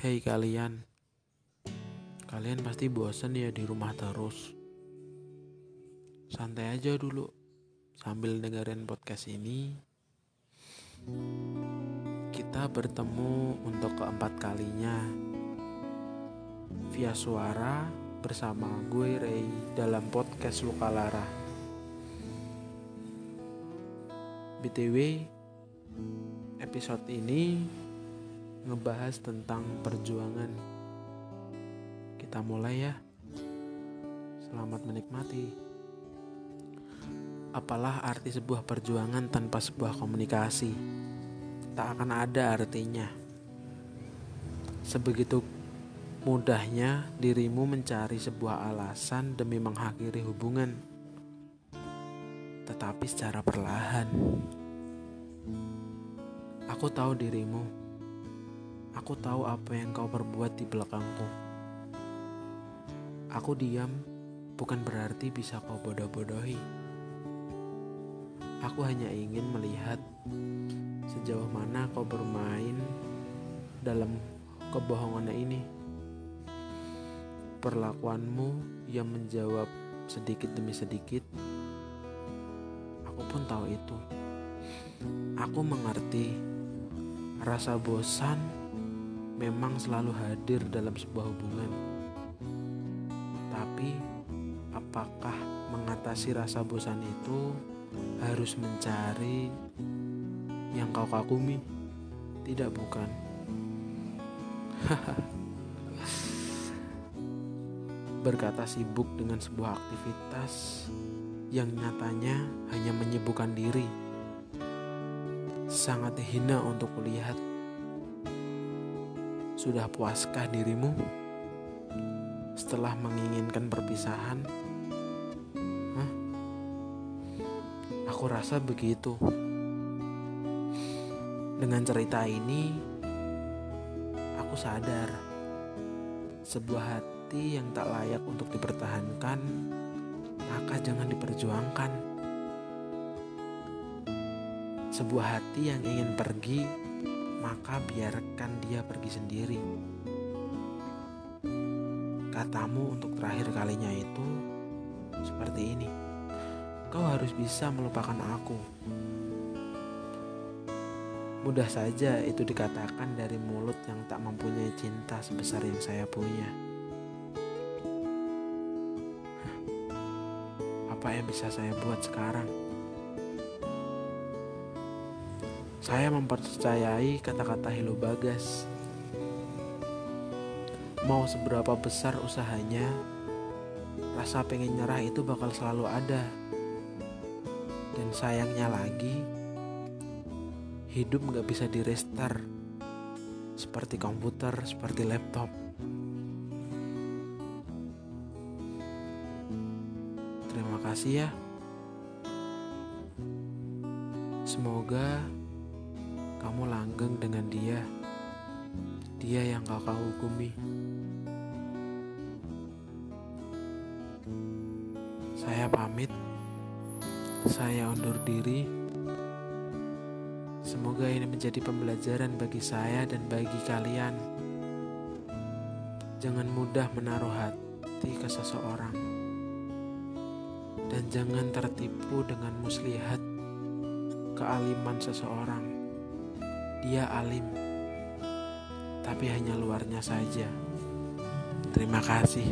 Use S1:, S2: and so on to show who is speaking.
S1: Hei kalian, kalian pasti bosan ya di rumah terus. Santai aja dulu sambil dengerin podcast ini. Kita bertemu untuk keempat kalinya via suara bersama gue Ray dalam podcast Lukalara. BTW, episode ini ngebahas tentang perjuangan. Kita mulai ya. Selamat menikmati. Apalah arti sebuah perjuangan tanpa sebuah komunikasi? Tak akan ada artinya. Sebegitu mudahnya dirimu mencari sebuah alasan demi mengakhiri hubungan, tetapi secara perlahan. Aku tahu dirimu Aku tahu apa yang kau perbuat di belakangku. Aku diam bukan berarti bisa kau bodoh-bodohi. Aku hanya ingin melihat sejauh mana kau bermain dalam kebohongan ini. Perlakuanmu yang menjawab sedikit demi sedikit, aku pun tahu itu. Aku mengerti rasa bosan memang selalu hadir dalam sebuah hubungan. Tapi, apakah mengatasi rasa bosan itu harus mencari yang kau kagumi? Tidak, bukan. Berkata sibuk dengan sebuah aktivitas yang nyatanya hanya menyibukkan diri. Sangat hina untuk kulihat sudah puaskah dirimu setelah menginginkan perpisahan? Hah? Aku rasa begitu. Dengan cerita ini, aku sadar sebuah hati yang tak layak untuk dipertahankan, maka jangan diperjuangkan. Sebuah hati yang ingin pergi maka biarkan dia pergi sendiri. Katamu untuk terakhir kalinya itu seperti ini. Kau harus bisa melupakan aku. Mudah saja itu dikatakan dari mulut yang tak mempunyai cinta sebesar yang saya punya. Apa yang bisa saya buat sekarang? Saya mempercayai kata-kata Hello Bagas. Mau seberapa besar usahanya, rasa pengen nyerah itu bakal selalu ada. Dan sayangnya lagi, hidup gak bisa di restart seperti komputer, seperti laptop. Terima kasih ya. Semoga kamu langgeng dengan dia, dia yang kakak hukumi. Saya pamit, saya undur diri. Semoga ini menjadi pembelajaran bagi saya dan bagi kalian. Jangan mudah menaruh hati ke seseorang, dan jangan tertipu dengan muslihat kealiman seseorang. Dia alim, tapi hanya luarnya saja. Terima kasih.